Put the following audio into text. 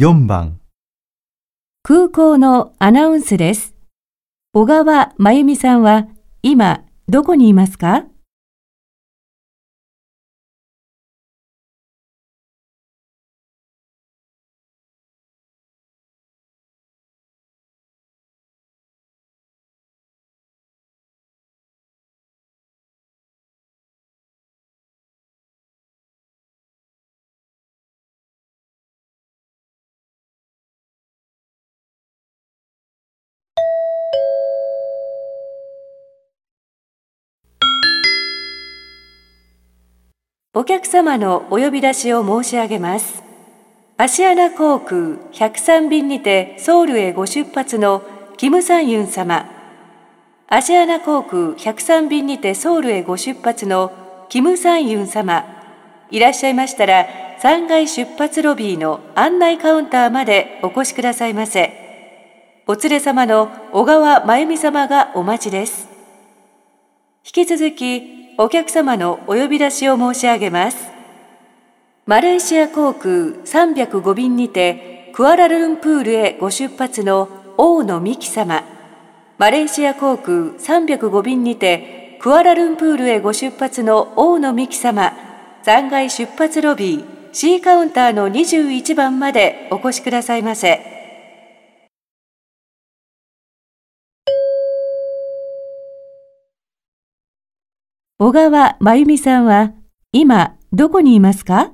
4番空港のアナウンスです。小川真由美さんは今どこにいますか？お客様のお呼び出しを申し上げます。アシアナ航空103便にてソウルへご出発のキム・サンユン様。アシアナ航空103便にてソウルへご出発のキム・サンユン様。いらっしゃいましたら3階出発ロビーの案内カウンターまでお越しくださいませ。お連れ様の小川真由美様がお待ちです。引き続きお客様のお呼び出しを申し上げます。マレーシア航空305便にてクアラルンプールへご出発の大野美希様。マレーシア航空305便にてクアラルンプールへご出発の大野美希様。残骸出発ロビー C カウンターの21番までお越しくださいませ。小川真由美さんは今どこにいますか？